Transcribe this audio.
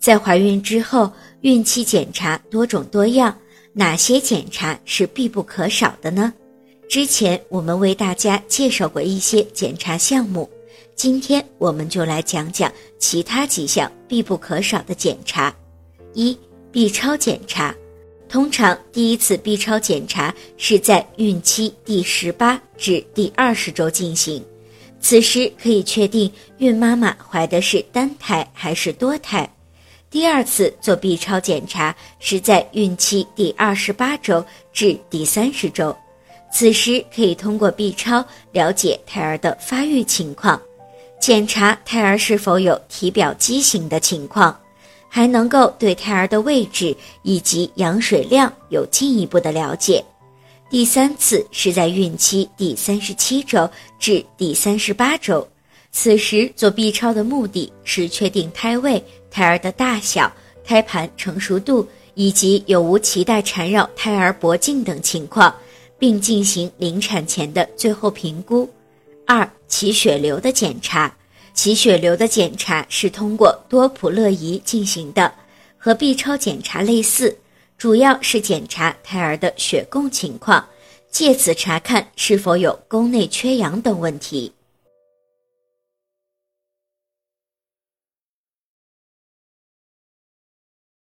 在怀孕之后，孕期检查多种多样，哪些检查是必不可少的呢？之前我们为大家介绍过一些检查项目，今天我们就来讲讲其他几项必不可少的检查。一、B 超检查，通常第一次 B 超检查是在孕期第十八至第二十周进行，此时可以确定孕妈妈怀的是单胎还是多胎。第二次做 B 超检查是在孕期第二十八周至第三十周，此时可以通过 B 超了解胎儿的发育情况，检查胎儿是否有体表畸形的情况，还能够对胎儿的位置以及羊水量有进一步的了解。第三次是在孕期第三十七周至第三十八周。此时做 B 超的目的是确定胎位、胎儿的大小、胎盘成熟度以及有无脐带缠绕胎儿脖颈等情况，并进行临产前的最后评估。二、脐血流的检查，脐血流的检查是通过多普勒仪进行的，和 B 超检查类似，主要是检查胎儿的血供情况，借此查看是否有宫内缺氧等问题。